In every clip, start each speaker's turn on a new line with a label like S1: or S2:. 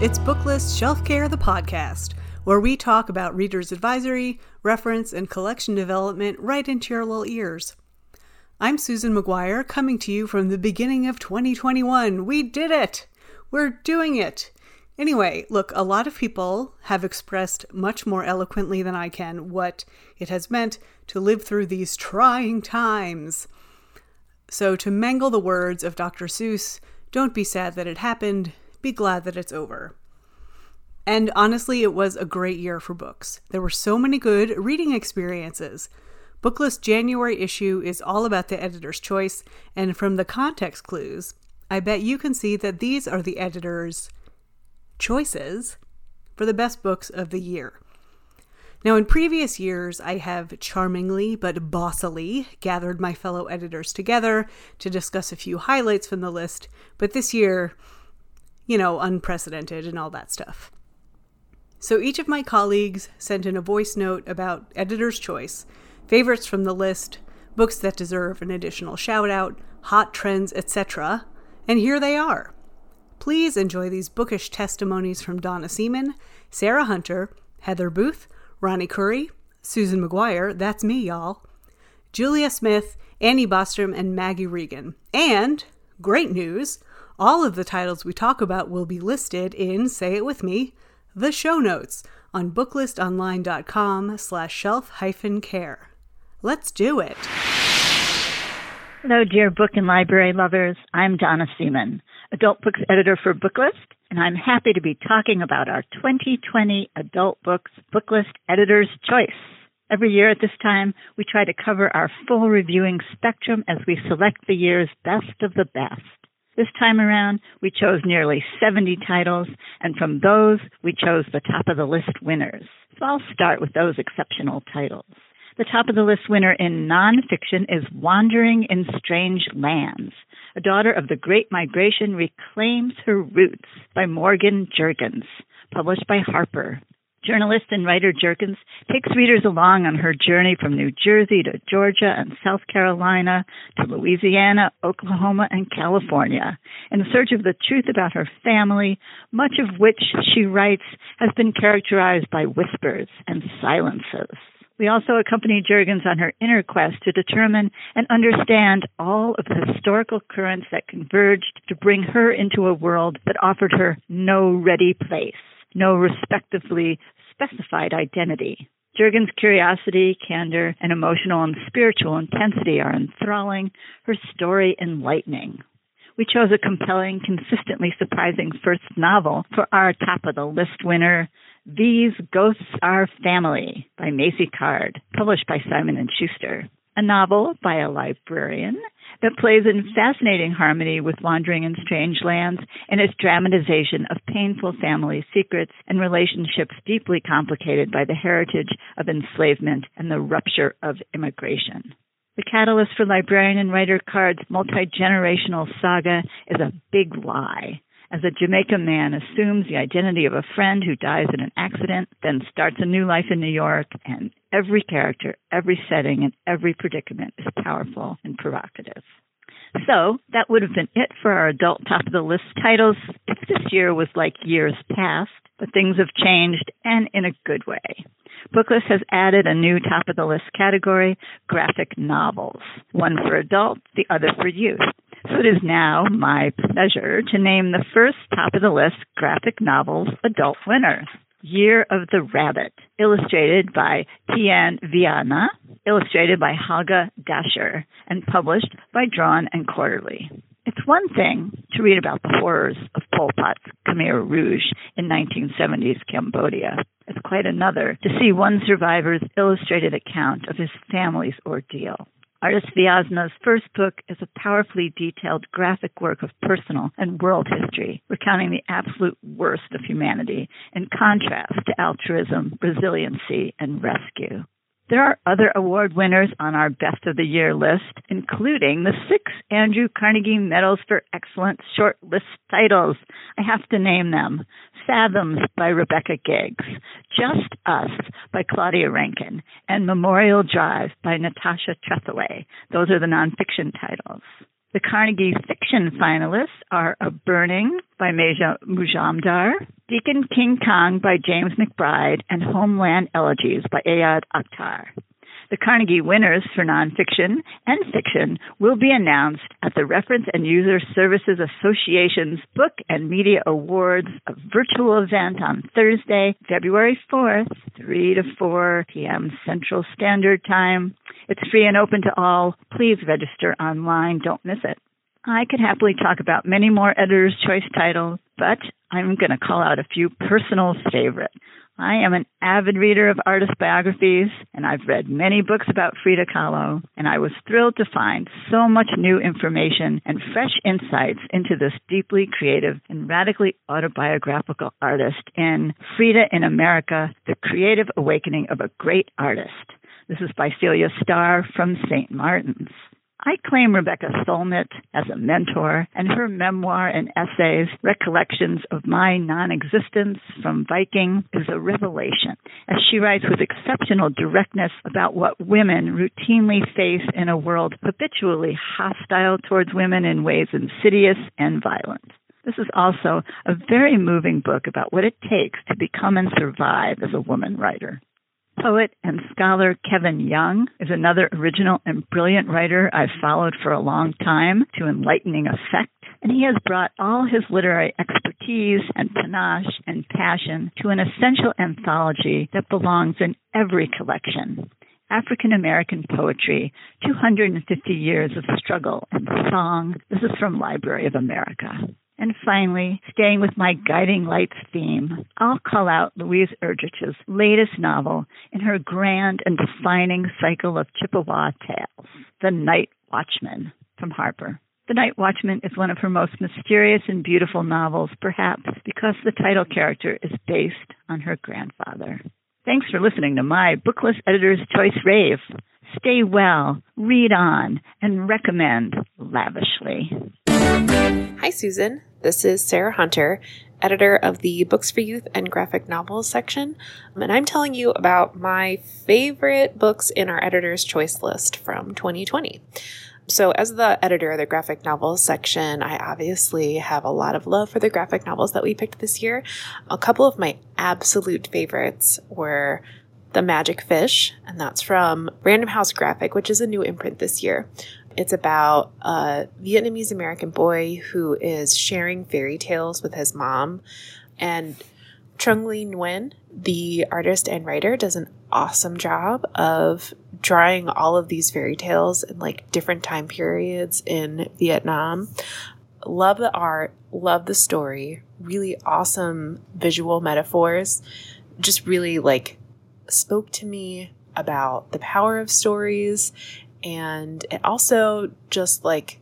S1: it's Booklist Shelf Care, the podcast, where we talk about reader's advisory, reference, and collection development right into your little ears. I'm Susan Maguire, coming to you from the beginning of 2021. We did it! We're doing it! Anyway, look, a lot of people have expressed much more eloquently than I can what it has meant to live through these trying times. So, to mangle the words of Dr. Seuss, don't be sad that it happened, be glad that it's over. And honestly, it was a great year for books. There were so many good reading experiences. Booklist January issue is all about the editor's choice, and from the context clues, I bet you can see that these are the editor's choices for the best books of the year. Now, in previous years, I have charmingly but bossily gathered my fellow editors together to discuss a few highlights from the list, but this year, you know, unprecedented and all that stuff. So each of my colleagues sent in a voice note about editor's choice, favorites from the list, books that deserve an additional shout out, hot trends, etc. And here they are. Please enjoy these bookish testimonies from Donna Seaman, Sarah Hunter, Heather Booth, Ronny Khuri, Susan Maguire, that's me, y'all, Julia Smith, Annie Bostrom, and Maggie Reagan. And, great news, all of the titles we talk about will be listed in, say it with me, the show notes on booklistonline.com slash shelf hyphen care. Let's do it.
S2: Hello, dear book and library lovers. I'm Donna Seaman, adult books editor for Booklist, and I'm happy to be talking about our 2020 Adult Books Booklist Editor's Choice. Every year at this time, we try to cover our full reviewing spectrum as we select the year's best of the best. This time around, we chose nearly 70 titles, and from those, we chose the top of the list winners. So I'll start with those exceptional titles. The top of the list winner in nonfiction is Wandering in Strange Lands. A daughter of the Great Migration reclaims her roots by Morgan Jerkins, published by Harper. Journalist and writer Jerkins takes readers along on her journey from New Jersey to Georgia and South Carolina to Louisiana, Oklahoma, and California in search of the truth about her family, much of which she writes has been characterized by whispers and silences. We also accompany Jerkins on her inner quest to determine and understand all of the historical currents that converged to bring her into a world that offered her no ready place, no respectively specified identity. Jerkins' curiosity, candor, and emotional and spiritual intensity are enthralling, her story enlightening. We chose a compelling, consistently surprising first novel for our top of the list winner, these Ghosts Are Family by Maisy Card, published by Simon and Schuster. A novel by a librarian that plays in fascinating harmony with Wandering in Strange Lands and its dramatization of painful family secrets and relationships deeply complicated by the heritage of enslavement and the rupture of immigration. The catalyst for librarian and writer Card's multi-generational saga is a big lie as a Jamaican man assumes the identity of a friend who dies in an accident, then starts a new life in New York, and every character, every setting, and every predicament is powerful and provocative. So that would have been it for our adult top of the list titles if this year was like years past, but things have changed and in a good way. Booklist has added a new top of the list category, graphic novels, one for adults, the other for youth. So it is now my pleasure to name the first top of the list graphic novels adult winner. Year of the Rabbit, illustrated by Tian Veasna, illustrated by Helge Dascher, and published by Drawn and Quarterly. It's one thing to read about the horrors of Pol Pot's Khmer Rouge in 1970s Cambodia. It's quite another to see one survivor's illustrated account of his family's ordeal. Artist Veasna's first book is a powerfully detailed graphic work of personal and world history, recounting the absolute worst of humanity in contrast to altruism, resiliency, and rescue. There are other award winners on our Best of the Year list, including the six Andrew Carnegie Medals for Excellent Short List titles. I have to name them. Fathoms by Rebecca Giggs, Just Us by Claudia Rankine, and Memorial Drive by Natasha Trethewey. Those are the nonfiction titles. The Carnegie Fiction finalists are A Burning by Megha Majumdar, Deacon King Kong by James McBride, and Homeland Elegies by Ayad Akhtar. The Carnegie winners for nonfiction and fiction will be announced at the Reference and User Services Association's Book and Media Awards, a virtual event on Thursday, February 4th, 3 to 4 p.m. Central Standard Time. It's free and open to all. Please register online. Don't miss it. I could happily talk about many more Editor's Choice titles, but I'm going to call out a few personal favorites. I am an avid reader of artist biographies, and I've read many books about Frida Kahlo, and I was thrilled to find so much new information and fresh insights into this deeply creative and radically autobiographical artist in Frida in America, The Creative Awakening of a Great Artist. This is by Celia Stahr from St. Martin's. I claim Rebecca Solnit as a mentor, and her memoir and essays, Recollections of My Non-Existence from Viking, is a revelation, as she writes with exceptional directness about what women routinely face in a world habitually hostile towards women in ways insidious and violent. This is also a very moving book about what it takes to become and survive as a woman writer. Poet and scholar Kevin Young is another original and brilliant writer I've followed for a long time to enlightening effect, and he has brought all his literary expertise and panache and passion to an essential anthology that belongs in every collection. African American Poetry 250 Years of Struggle and Song. This is from Library of America. And finally, staying with my guiding lights theme, I'll call out Louise Erdrich's latest novel in her grand and defining cycle of Chippewa tales, The Night Watchman from Harper. The Night Watchman is one of her most mysterious and beautiful novels, perhaps because the title character is based on her grandfather. Thanks for listening to my Booklist Editor's Choice Rave. Stay well, read on, and recommend lavishly.
S3: Hi, Susan. This is Sarah Hunter, editor of the Books for Youth and Graphic Novels section, um, and I'm telling you about my favorite books in our editor's choice list from 2020. So, as the editor of the graphic novels section, I obviously have a lot of love for the graphic novels that we picked this year. A couple of my absolute favorites were The Magic Fish, and that's from Random House Graphic, which is a new imprint this year. It's about a Vietnamese American boy who is sharing fairy tales with his mom. And Trung Le Nguyen, the artist and writer, does an awesome job of drawing all of these fairy tales in like different time periods in Vietnam. Love the art, love the story, really awesome visual metaphors. Just really like spoke to me about the power of stories and it also just like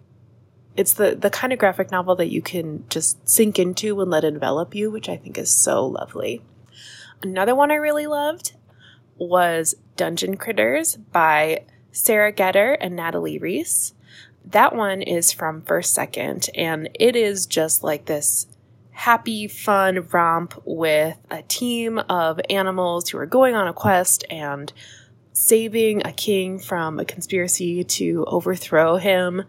S3: it's the the kind of graphic novel that you can just sink into and let envelop you, which I think is so lovely. Another one I really loved was Dungeon Critters by Sara Goetter and Natalie Riess. That one is from First Second, and it is just like this happy, fun romp with a team of animals who are going on a quest and saving a king from a conspiracy to overthrow him.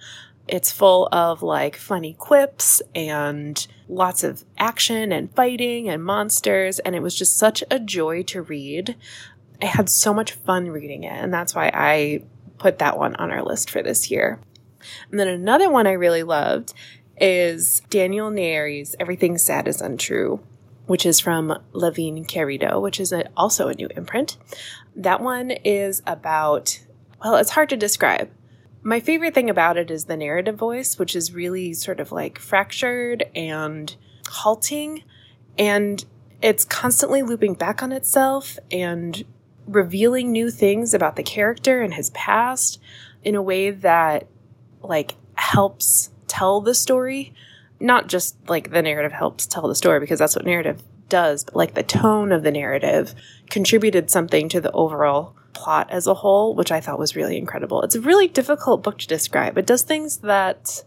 S3: It's full of like funny quips and lots of action and fighting and monsters. And it was just such a joy to read. I had so much fun reading it. And that's why I put that one on our list for this year. And then another one I really loved is Daniel Nayeri's Everything Sad is Untrue which is from Levine Querido, which is a, also a new imprint. That one is about, well, it's hard to describe. My favorite thing about it is the narrative voice, which is really sort of like fractured and halting. And it's constantly looping back on itself and revealing new things about the character and his past in a way that like helps tell the story not just like the narrative helps tell the story because that's what narrative does, but like the tone of the narrative contributed something to the overall plot as a whole, which I thought was really incredible. It's a really difficult book to describe. It does things that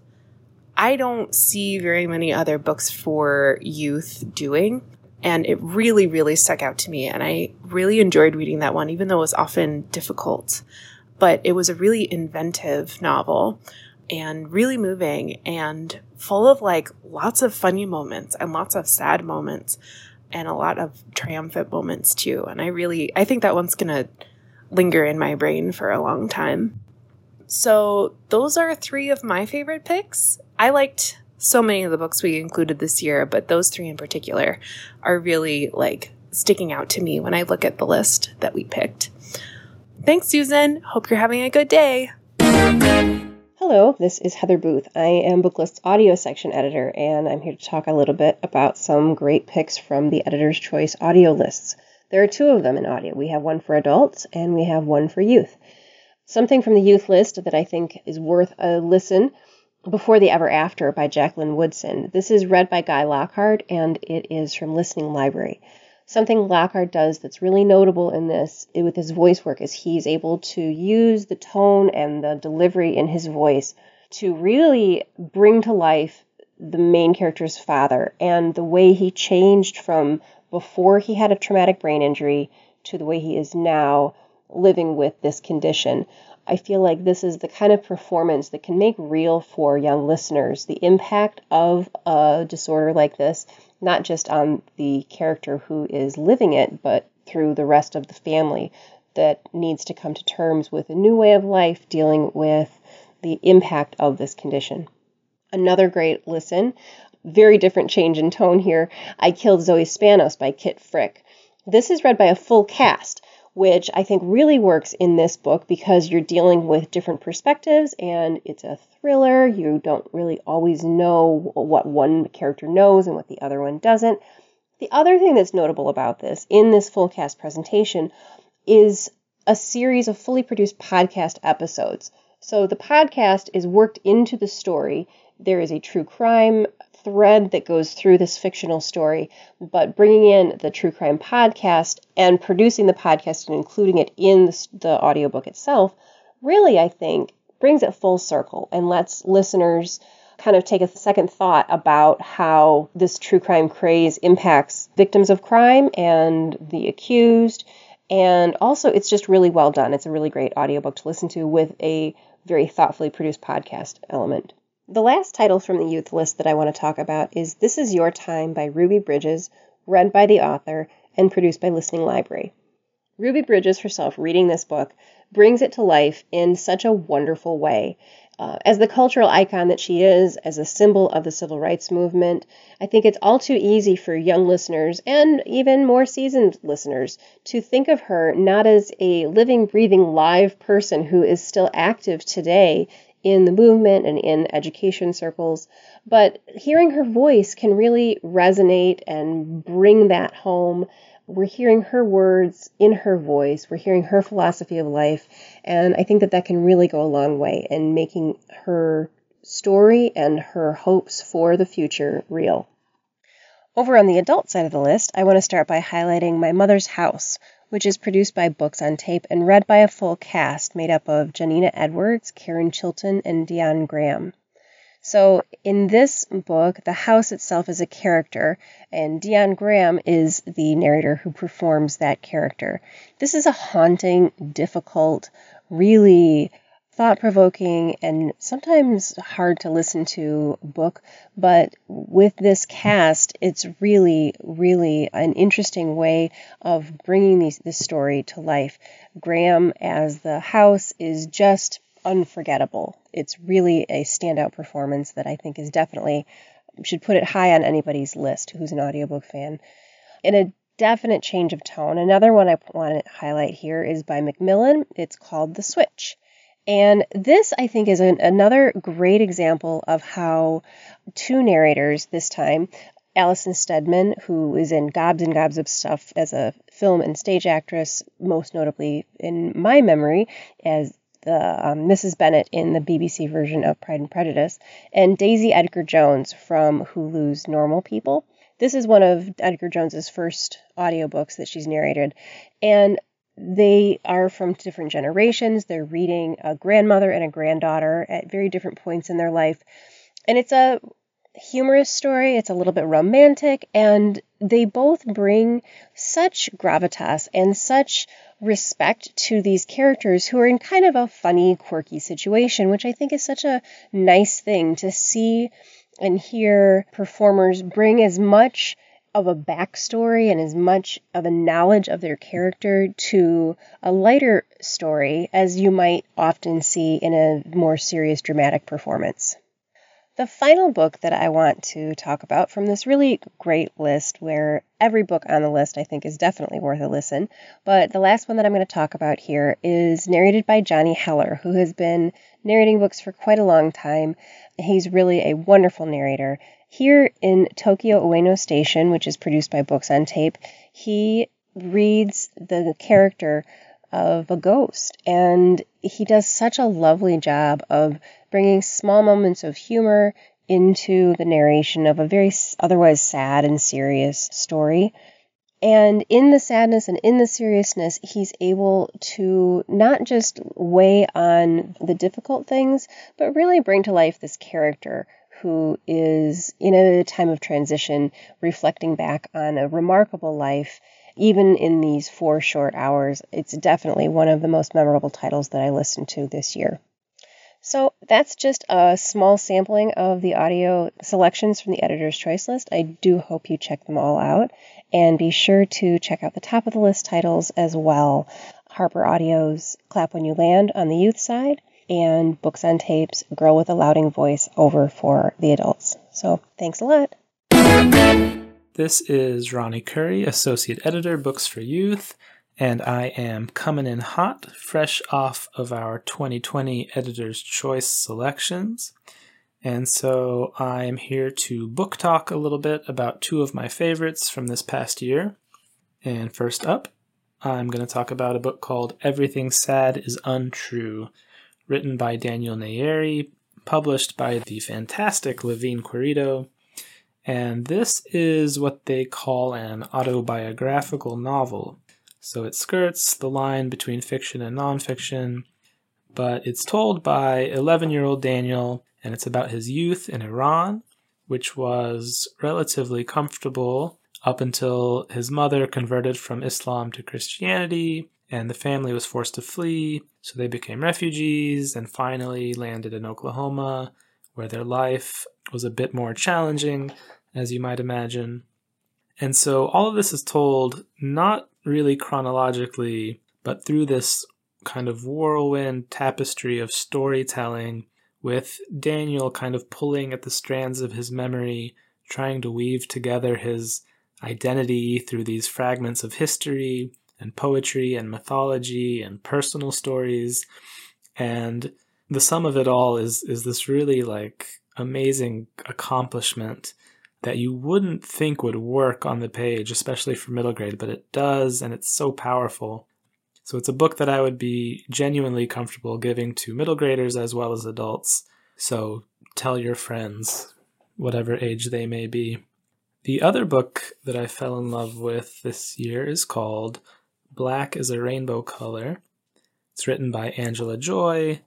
S3: I don't see very many other books for youth doing. And it really, really stuck out to me. And I really enjoyed reading that one, even though it was often difficult. But it was a really inventive novel
S4: and really moving and full of like lots of funny moments and lots of sad moments and a lot of triumphant moments too. And I really, I think that one's going to linger in my brain for a long time. So, those are three of my favorite picks. I liked so many of the books we included this year, but those three in particular are really like sticking out to me when I look at the list that we picked. Thanks, Susan. Hope you're having a good day.
S5: Hello, this is Heather Booth. I am Booklist's audio section editor, and I'm here to talk a little bit about some great picks from the Editor's Choice audio lists. There are two of them in audio. We have one for adults and we have one for youth. Something from the youth list that I think is worth a listen Before the Ever After by Jacqueline Woodson. This is read by Guy Lockhart and it is from Listening Library. Something Lockhart does that's really notable in this with his voice work is he's able to use the tone and the delivery in his voice to really bring to life the main character's father and the way he changed from before he had a traumatic brain injury to the way he is now living with this condition. I feel like this is the kind of performance that can make real for young listeners the impact of a disorder like this, not just on the character who is living it, but through the rest of the family that needs to come to terms with a new way of life dealing with the impact of this condition. Another great listen, very different change in tone here. I Killed Zoe Spanos by Kit Frick. This is read by a full cast which I think really works in this book because you're dealing with different perspectives and it's a thriller. You don't really always know what one character knows and what the other one doesn't. The other thing that's notable about this in this full cast presentation is a series of fully produced podcast episodes. So the podcast is worked into the story. There is a true crime thread that goes through this fictional story, but bringing in the true crime podcast and producing the podcast and including it in the, the audiobook itself really, I think, brings it full circle and lets listeners kind of take a second thought about how this true crime craze impacts victims of crime and the accused. And also, it's just really well done. It's a really great audiobook to listen to with a very thoughtfully produced podcast element. The last title from the youth list that I want to talk about is This Is Your Time by Ruby Bridges, read by the author and produced by Listening Library. Ruby Bridges herself reading this book brings it to life in such a wonderful way. Uh, as the cultural icon that she is, as a symbol of the civil rights movement, I think it's all too easy for young listeners and even more seasoned listeners to think of her not as a living, breathing, live person who is still active today in the movement and in education circles. But hearing her voice can really resonate and bring that home. We're hearing her words in her voice, we're hearing her philosophy of life, and I think that that can really go a long way in making her story and her hopes for the future real. Over on the adult side of the list, I want to start by highlighting My Mother's House, which is produced by Books on Tape and read by a full cast made up of Janina Edwards, Karen Chilton, and Dion Graham. So, in this book, the house itself is a character, and Dion Graham is the narrator who performs that character. This is a haunting, difficult, really thought provoking and sometimes hard to listen to book, but with this cast, it's really, really an interesting way of bringing these, this story to life. Graham as the house is just unforgettable. It's really a standout performance that I think is definitely should put it high on anybody's list who's an audiobook fan. In a definite change of tone, another one I want to highlight here is by Macmillan. It's called The Switch. And this, I think, is an, another great example of how two narrators this time, Alison Steadman, who is in gobs and gobs of stuff as a film and stage actress, most notably in my memory as the um, Mrs. Bennet in the BBC version of Pride and Prejudice, and Daisy Edgar Jones from Hulu's Normal People. This is one of Edgar Jones's first audiobooks that she's narrated, and they are from different generations. They're reading a grandmother and a granddaughter at very different points in their life. And it's a humorous story, it's a little bit romantic, and they both bring such gravitas and such respect to these characters who are in kind of a funny, quirky situation, which I think is such a nice thing to see and hear performers bring as much of a backstory and as much of a knowledge of their character to a lighter story as you might often see in a more serious dramatic performance. The final book that I want to talk about from this really great list, where every book on the list I think is definitely worth a listen, but the last one that I'm going to talk about here is narrated by Johnny Heller, who has been narrating books for quite a long time. He's really a wonderful narrator. Here in Tokyo Ueno Station, which is produced by Books on Tape, he reads the character of a ghost. And he does such a lovely job of bringing small moments of humor into the narration of a very otherwise sad and serious story. And in the sadness and in the seriousness, he's able to not just weigh on the difficult things, but really bring to life this character who is in a time of transition, reflecting back on a remarkable life even in these four short hours, it's definitely one of the most memorable titles that I listened to this year. So that's just a small sampling of the audio selections from the editor's choice list. I do hope you check them all out and be sure to check out the top of the list titles as well. Harper Audio's Clap When You Land on the youth side and Books on Tapes Girl with a Louding Voice over for the adults. So thanks a lot.
S6: This is Ronny Khuri, Associate Editor, Books for Youth, and I am coming in hot, fresh off of our 2020 Editor's Choice selections. And so I'm here to book talk a little bit about two of my favorites from this past year. And first up, I'm going to talk about a book called Everything Sad is Untrue, written by Daniel Nayeri, published by the fantastic Levine Querido, and this is what they call an autobiographical novel. So it skirts the line between fiction and nonfiction, but it's told by 11 year old Daniel, and it's about his youth in Iran, which was relatively comfortable up until his mother converted from Islam to Christianity, and the family was forced to flee, so they became refugees and finally landed in Oklahoma, where their life was a bit more challenging, as you might imagine. And so all of this is told not really chronologically, but through this kind of whirlwind tapestry of storytelling, with Daniel kind of pulling at the strands of his memory, trying to weave together his identity through these fragments of history and poetry and mythology and personal stories. And the sum of it all is is this really like amazing accomplishment that you wouldn't think would work on the page, especially for middle grade, but it does, and it's so powerful. So it's a book that I would be genuinely comfortable giving to middle graders as well as adults. So tell your friends, whatever age they may be. The other book that I fell in love with this year is called Black is a Rainbow Color. It's written by Angela Joy,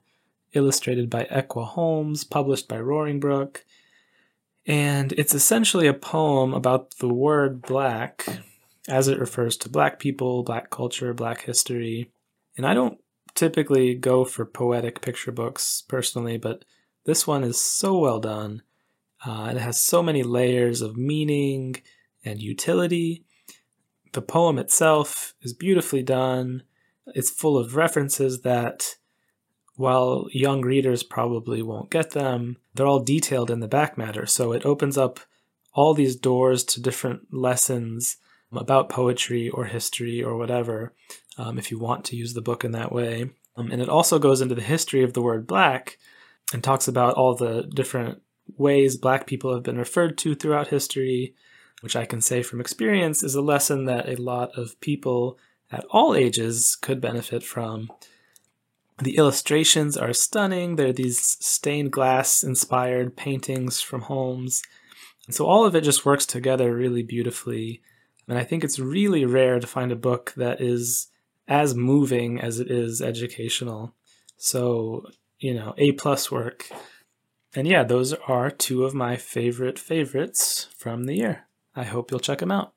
S6: illustrated by Ekua Holmes, published by Roaring Brook, and it's essentially a poem about the word black as it refers to black people, black culture, black history. And I don't typically go for poetic picture books personally, but this one is so well done. Uh, it has so many layers of meaning and utility. The poem itself is beautifully done. It's full of references that while young readers probably won't get them, they're all detailed in the back matter. So it opens up all these doors to different lessons about poetry or history or whatever, um, if you want to use the book in that way. Um, and it also goes into the history of the word black and talks about all the different ways black people have been referred to throughout history, which I can say from experience is a lesson that a lot of people at all ages could benefit from. The illustrations are stunning. They're these stained glass inspired paintings from Holmes. And so all of it just works together really beautifully. And I think it's really rare to find a book that is as moving as it is educational. So, you know, A plus work. And yeah, those are two of my favorite favorites from the year. I hope you'll check them out.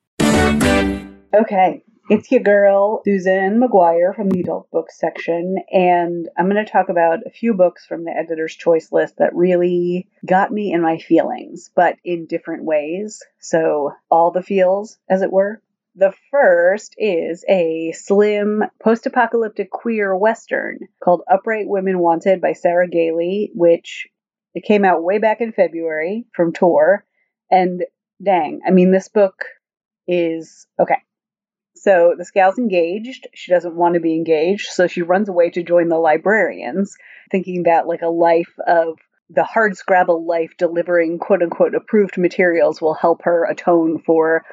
S7: Okay,
S8: It's your girl, Susan Maguire from the adult books section, and I'm going to talk about a few books from the editor's choice list that really got me in my feelings, but in different ways. So, all the feels, as it were. The first is a slim post apocalyptic queer western called Upright Women Wanted by Sarah Gailey, which it came out way back in February from Tor. And dang, I mean, this book is okay. So this gal's engaged. She doesn't want to be engaged, so she runs away to join the librarians, thinking that like a life of the hard scrabble life delivering quote unquote approved materials will help her atone for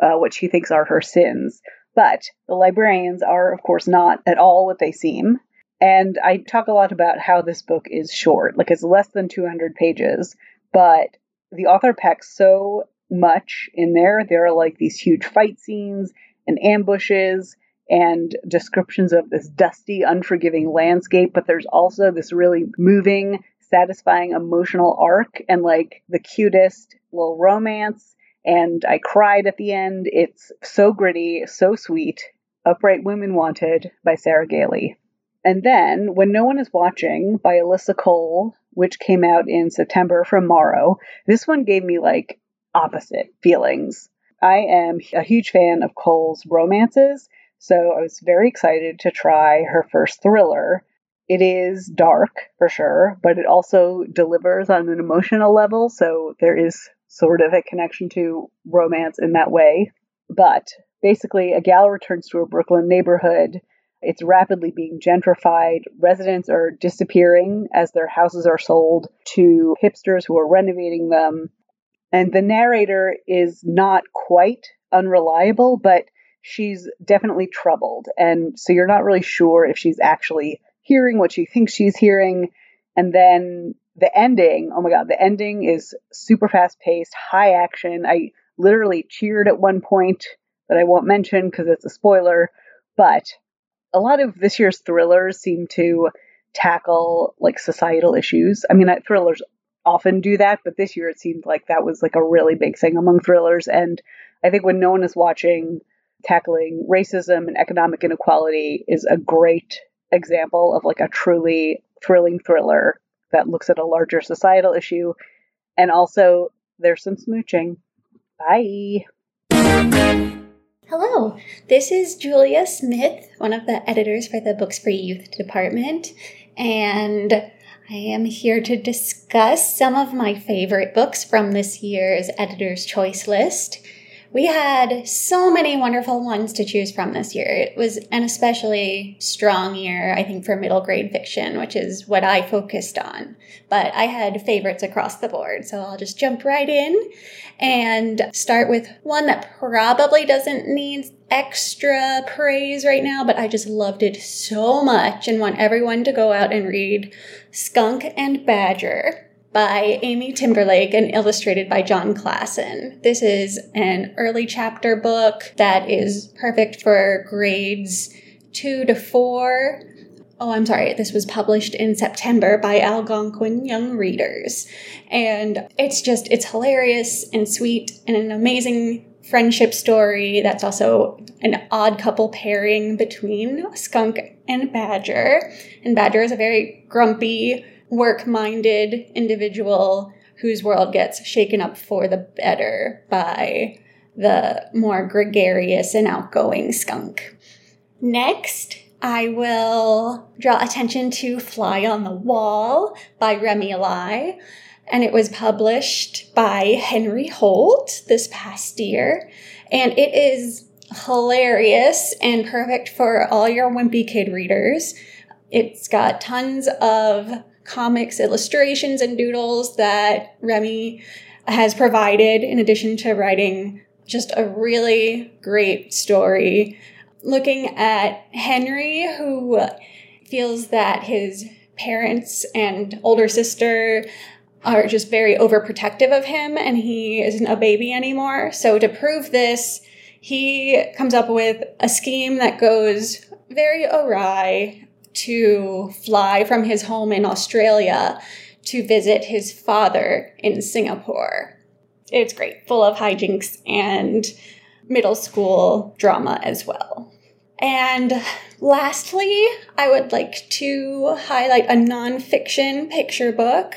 S8: uh, what she thinks are her sins. But the librarians are, of course, not at all what they seem. And I talk a lot about how this book is short. Like it's less than 200 pages, but the author packs so much in there. There are like these huge fight scenes and ambushes and descriptions of this dusty, unforgiving landscape, but there's also this really moving, satisfying emotional arc and like the cutest little romance. And I cried at the end. It's so gritty, so sweet. Upright Women Wanted by Sarah Gailey. And then, When No One Is Watching by Alyssa Cole, which came out in September from Morrow, this one gave me like opposite feelings. I am a huge fan of Cole's romances, so I was very excited to try her first thriller. It is dark for sure, but it also delivers on an emotional level, so there is sort of a connection to romance in that way. But basically, a gal returns to a Brooklyn neighborhood. It's rapidly being gentrified. Residents are disappearing as their houses are sold to hipsters who are renovating them. And the narrator is not quite unreliable, but she's definitely troubled. And so you're not really sure if she's actually hearing what she thinks she's hearing. And then the ending, oh my God, the ending is super fast paced, high action. I literally cheered at one point that I won't mention because it's a spoiler. But a lot of this year's thrillers seem to tackle like societal issues. I mean, uh, thrillers often do that, but this year it seemed like that was like a really big thing among thrillers. And I think when no one is watching, tackling racism and economic inequality is a great example of like a truly thrilling thriller that looks at a larger societal issue. And also, there's some smooching. Bye.
S7: Hello, this is Julia Smith, one of the editors for the Books for Youth department, and I am here to discuss some of my favorite books from this year's Editor's Choice list. We had so many wonderful ones to choose from this year. It was an especially strong year, I think, for middle grade fiction, which is what I focused on. But I had favorites across the board, so I'll just jump right in and start with one that probably doesn't need extra praise right now, but I just loved it so much and want everyone to go out and read Skunk and Badger by Amy Timberlake and illustrated by Jon Klassen. This is an early chapter book that is perfect for grades two to four. Oh, I'm sorry, this was published in September by Algonquin Young Readers. And it's just, it's hilarious and sweet and an amazing friendship story that's also an odd couple pairing between Skunk and Badger. And Badger is a very grumpy, work minded individual whose world gets shaken up for the better by the more gregarious and outgoing skunk. Next, I will draw attention to Fly on the Wall by Remy Lai, and it was published by Henry Holt this past year. And it is hilarious and perfect for all your wimpy kid readers. It's got tons of comics, illustrations, and doodles that Remy has provided, in addition to writing just a really great story. Looking at Henry, who feels that his parents and older sister are just very overprotective of him and he isn't a baby anymore. So, to prove this, he comes up with a scheme that goes very awry to fly from his home in Australia to visit his father in Singapore. It's great, full of hijinks and middle school drama as well. And lastly, I would like to highlight a nonfiction picture book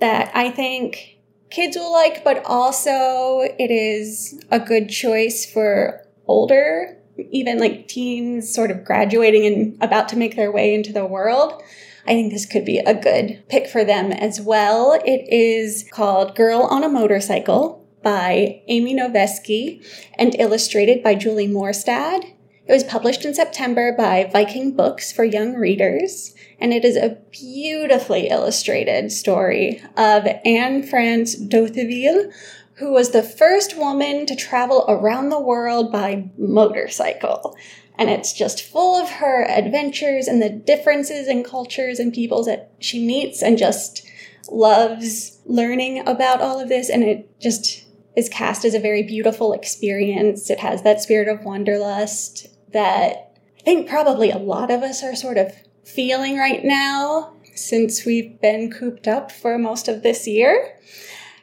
S7: that I think kids will like, but also it is a good choice for older, even like teens sort of graduating and about to make their way into the world. I think this could be a good pick for them as well. It is called Girl on a Motorcycle by Amy Novesky and illustrated by Julie Morstad. It was published in September by Viking Books for young readers, and it is a beautifully illustrated story of Anne France Dautheville, who was the first woman to travel around the world by motorcycle. And it's just full of her adventures and the differences in cultures and peoples that she meets and just loves learning about all of this. And it just is cast as a very beautiful experience. It has that spirit of wanderlust that I think probably a lot of us are sort of feeling right now since we've been cooped up for most of this year.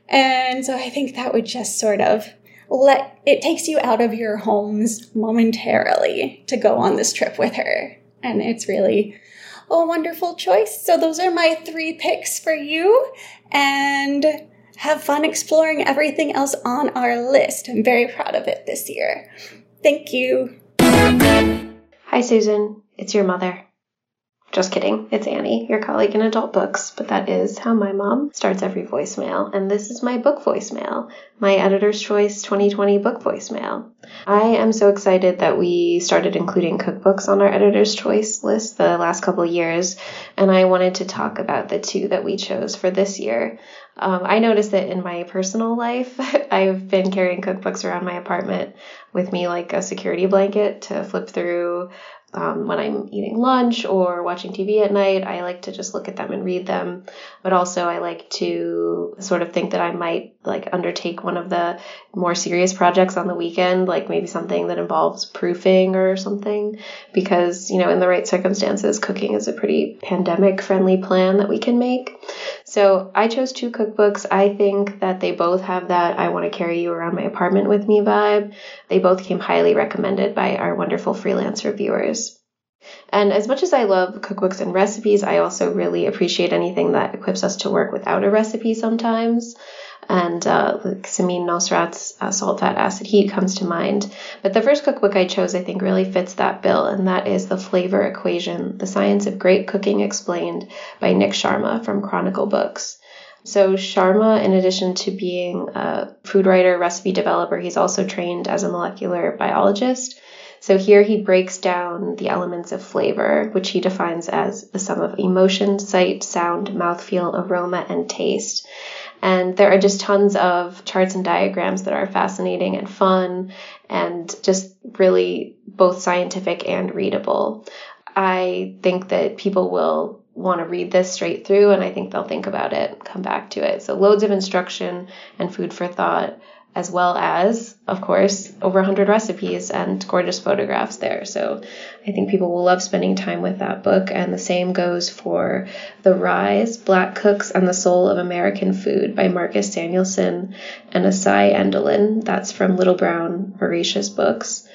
S7: And so I think that would just sort of let it takes you out of your homes momentarily to go on this trip with her. And it's really a wonderful choice. So those are my three picks for you. And have fun exploring everything else on our list. I'm very proud of it this year. Thank you.
S3: Hi, Susan. It's your mother. Just kidding. It's Annie, your colleague in adult books, but that is how my mom starts every voicemail. And this is my book voicemail, my Editor's Choice 2020 book voicemail. I am so excited that we started including cookbooks on our Editor's Choice list the last couple years, and I wanted to talk about the two that we chose for this year. Um, I noticed that in my personal life, I've been carrying cookbooks around my apartment with me like a security blanket to flip through um, when I'm eating lunch or watching TV at night, I like to just look at them and read them. But also, I like to sort of think that I might like undertake one of the more serious projects on the weekend, like maybe something that involves proofing or something. Because, you know, in the right circumstances, cooking is a pretty pandemic friendly plan that we can make. So I chose two cookbooks. I think that they both have that I want to carry you around my apartment with me vibe. They both came highly recommended by our wonderful freelance reviewers. And as much as I love cookbooks and recipes, I also really appreciate anything that equips us to work without a recipe sometimes and uh, Samin Nosrat's uh, Salt, Fat, Acid, Heat comes to mind. But the first cookbook I chose, I think, really fits that bill, and that is The Flavor Equation The Science of Great Cooking Explained by Nik Sharma from Chronicle Books. So, Sharma, in addition to being a food writer, recipe developer, he's also trained as a molecular biologist. So here he breaks down the elements of flavor, which he defines as the sum of emotion, sight, sound, mouthfeel, aroma, and taste. And there are just tons of charts and diagrams that are fascinating and fun and just really both scientific and readable. I think that people will want to read this straight through and I think they'll think about it, come back to it. So, loads of instruction and food for thought as well as, of course, over 100 recipes and gorgeous photographs there. So I think people will love spending time with that book. And the same goes for The Rise Black Cooks and the Soul of American Food by Marcus Samuelsson and Osayi Endolyn. That's from Little Brown Voracious Books.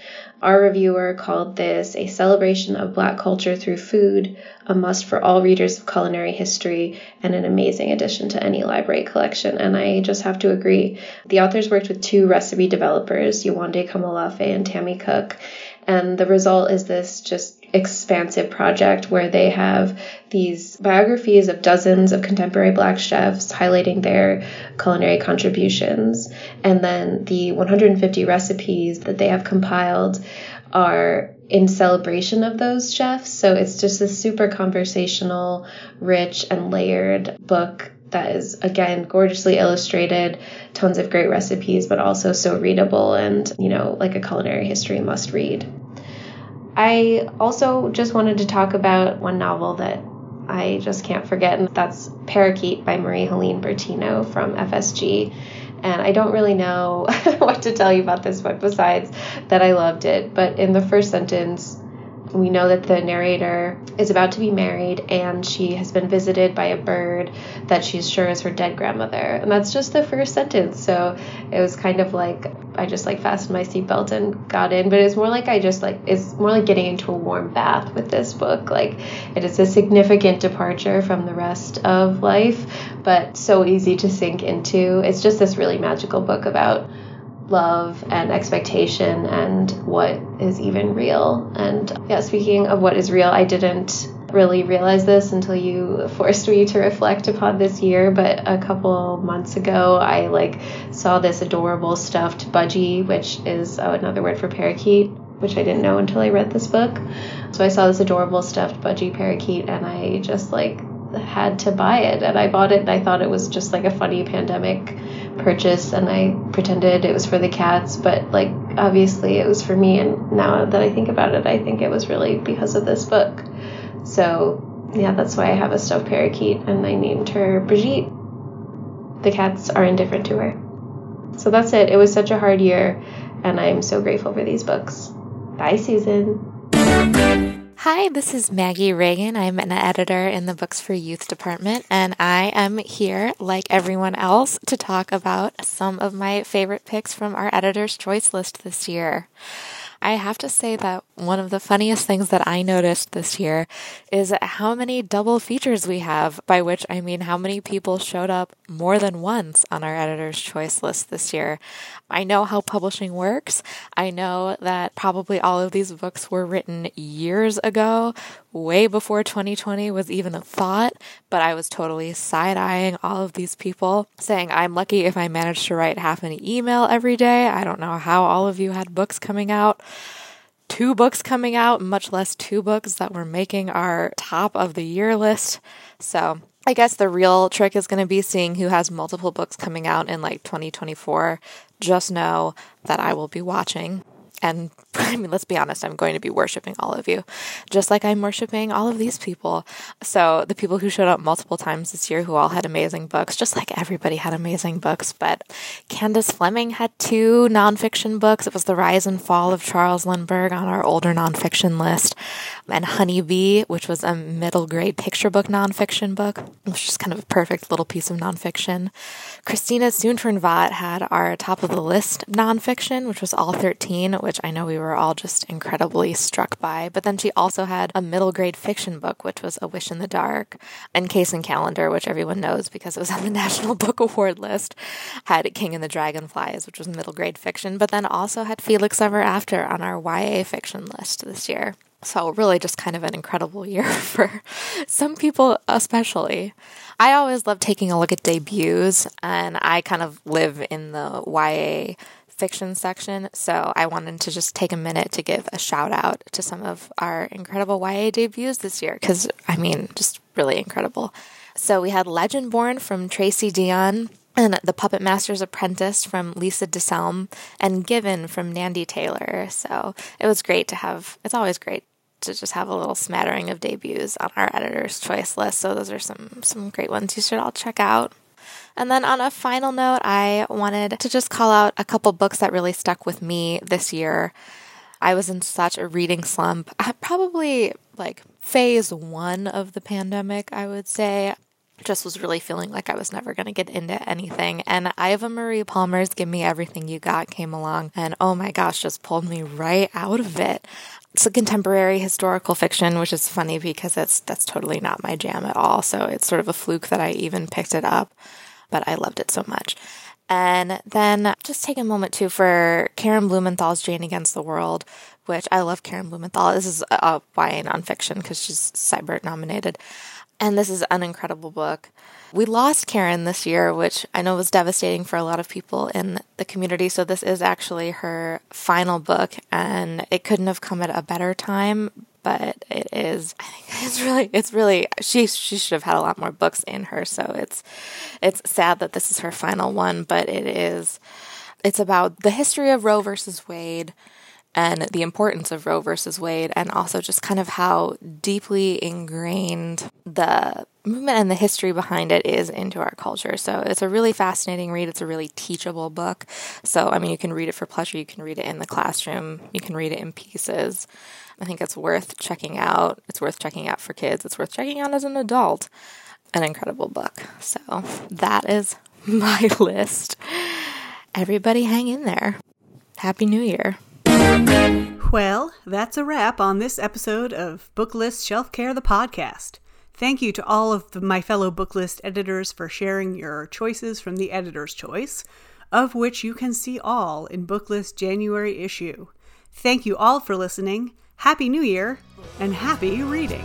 S3: Our reviewer called this a celebration of black culture through food, a must for all readers of culinary history, and an amazing addition to any library collection. And I just have to agree. The authors worked with two recipe developers, Yewande Komolafe and Tamie Cook, and the result is this just expansive project where they have these biographies of dozens of contemporary black chefs highlighting their culinary contributions. And then the 150 recipes that they have compiled are in celebration of those chefs. So it's just a super conversational, rich, and layered book that is again gorgeously illustrated, tons of great recipes, but also so readable and, you know, like a culinary history must read. I also just wanted to talk about one novel that I just can't forget, and that's Parakeet by Marie Helene Bertino from FSG. And I don't really know what to tell you about this book besides that I loved it. But in the first sentence, We know that the narrator is about to be married and she has been visited by a bird that she's sure is her dead grandmother. And that's just the first sentence. So it was kind of like I just like fastened my seatbelt and got in. But it's more like I just like it's more like getting into a warm bath with this book. Like it is a significant departure from the rest of life, but so easy to sink into. It's just this really magical book about love and expectation and what is even real. And yeah, speaking of what is real, I didn't really realize this until you forced me to reflect upon this year, but a couple months ago I like saw this adorable stuffed budgie, which is oh, another word for parakeet, which I didn't know until I read this book. So I saw this adorable stuffed budgie parakeet and I just like had to buy it and I bought it and I thought it was just like a funny pandemic purchase and I pretended it was for the cats, but like obviously it was for me. And now that I think about it, I think it was really because of this book. So yeah, that's why I have a stuffed parakeet and I named her Brigitte. The cats are indifferent to her. So that's it. It was such a hard year, and I'm so grateful for these books. Bye, Susan.
S4: Hi, this is Maggie Reagan. I'm an editor in the Books for Youth department, and I am here, like everyone else, to talk about some of my favorite picks from our editor's choice list this year. I have to say that one of the funniest things that I noticed this year is how many double features we have, by which I mean how many people showed up more than once on our editor's choice list this year. I know how publishing works. I know that probably all of these books were written years ago, way before 2020 was even a thought, but I was totally side eyeing all of these people, saying, I'm lucky if I managed to write half an email every day. I don't know how all of you had books coming out two books coming out, much less two books that were making our top of the year list. So I guess the real trick is going to be seeing who has multiple books coming out in like 2024. Just know that I will be watching and I mean, let's be honest, I'm going to be worshiping all of you, just like I'm worshiping all of these people. So, the people who showed up multiple times this year who all had amazing books, just like everybody had amazing books. But Candace Fleming had two nonfiction books. It was The Rise and Fall of Charles Lindbergh on our older nonfiction list, and Honeybee, which was a middle grade picture book nonfiction book, which is kind of a perfect little piece of nonfiction. Christina Soontornvat had our top of the list nonfiction, which was all 13, which I know we were all just incredibly struck by. But then she also had a middle grade fiction book, which was A Wish in the Dark, and Kacen Callender, which everyone knows because it was on the National Book Award list, had King and the Dragonflies, which was middle grade fiction, but then also had Felix Ever After on our YA fiction list this year. So, really, just kind of an incredible year for some people, especially. I always love taking a look at debuts, and I kind of live in the YA fiction section. So I wanted to just take a minute to give a shout out to some of our incredible YA debuts this year because, I mean, just really incredible. So we had Legendborn from Tracy Deonn and The Puppet Master's Apprentice from Lisa DeSalm and Given from Nandi Taylor. So it was great to have, it's always great to just have a little smattering of debuts on our editor's choice list. So those are some some great ones you should all check out. And then on a final note, I wanted to just call out a couple books that really stuck with me this year. I was in such a reading slump. I probably like phase 1 of the pandemic, I would say just was really feeling like I was never going to get into anything. And Iva Marie Palmer's Give Me Everything You Got came along and oh my gosh, just pulled me right out of it it's a contemporary historical fiction, which is funny because that's that's totally not my jam at all. So it's sort of a fluke that I even picked it up, but I loved it so much. And then just take a moment too for Karen Blumenthal's Jane Against the World, which I love Karen Blumenthal. This is a, YA nonfiction because she's Sibert nominated. And this is an incredible book. We lost Karen this year, which I know was devastating for a lot of people in the community. So this is actually her final book, and it couldn't have come at a better time. But it is, I think it's really, it's really, she she should have had a lot more books in her. So it's, it's sad that this is her final one, but it is, it's about the history of Roe versus Wade and the importance of Roe versus Wade, and also just kind of how deeply ingrained the movement and the history behind it is into our culture. So it's a really fascinating read. It's a really teachable book. So, I mean, you can read it for pleasure, you can read it in the classroom, you can read it in pieces. I think it's worth checking out. It's worth checking out for kids. It's worth checking out as an adult. An incredible book. So that is my list. Everybody hang in there. Happy New Year.
S1: Well, that's a wrap on this episode of Booklist Shelf Care, the podcast. Thank you to all of the, my fellow Booklist editors for sharing your choices from the editor's choice, of which you can see all in Booklist January issue. Thank you all for listening. Happy New Year and happy reading.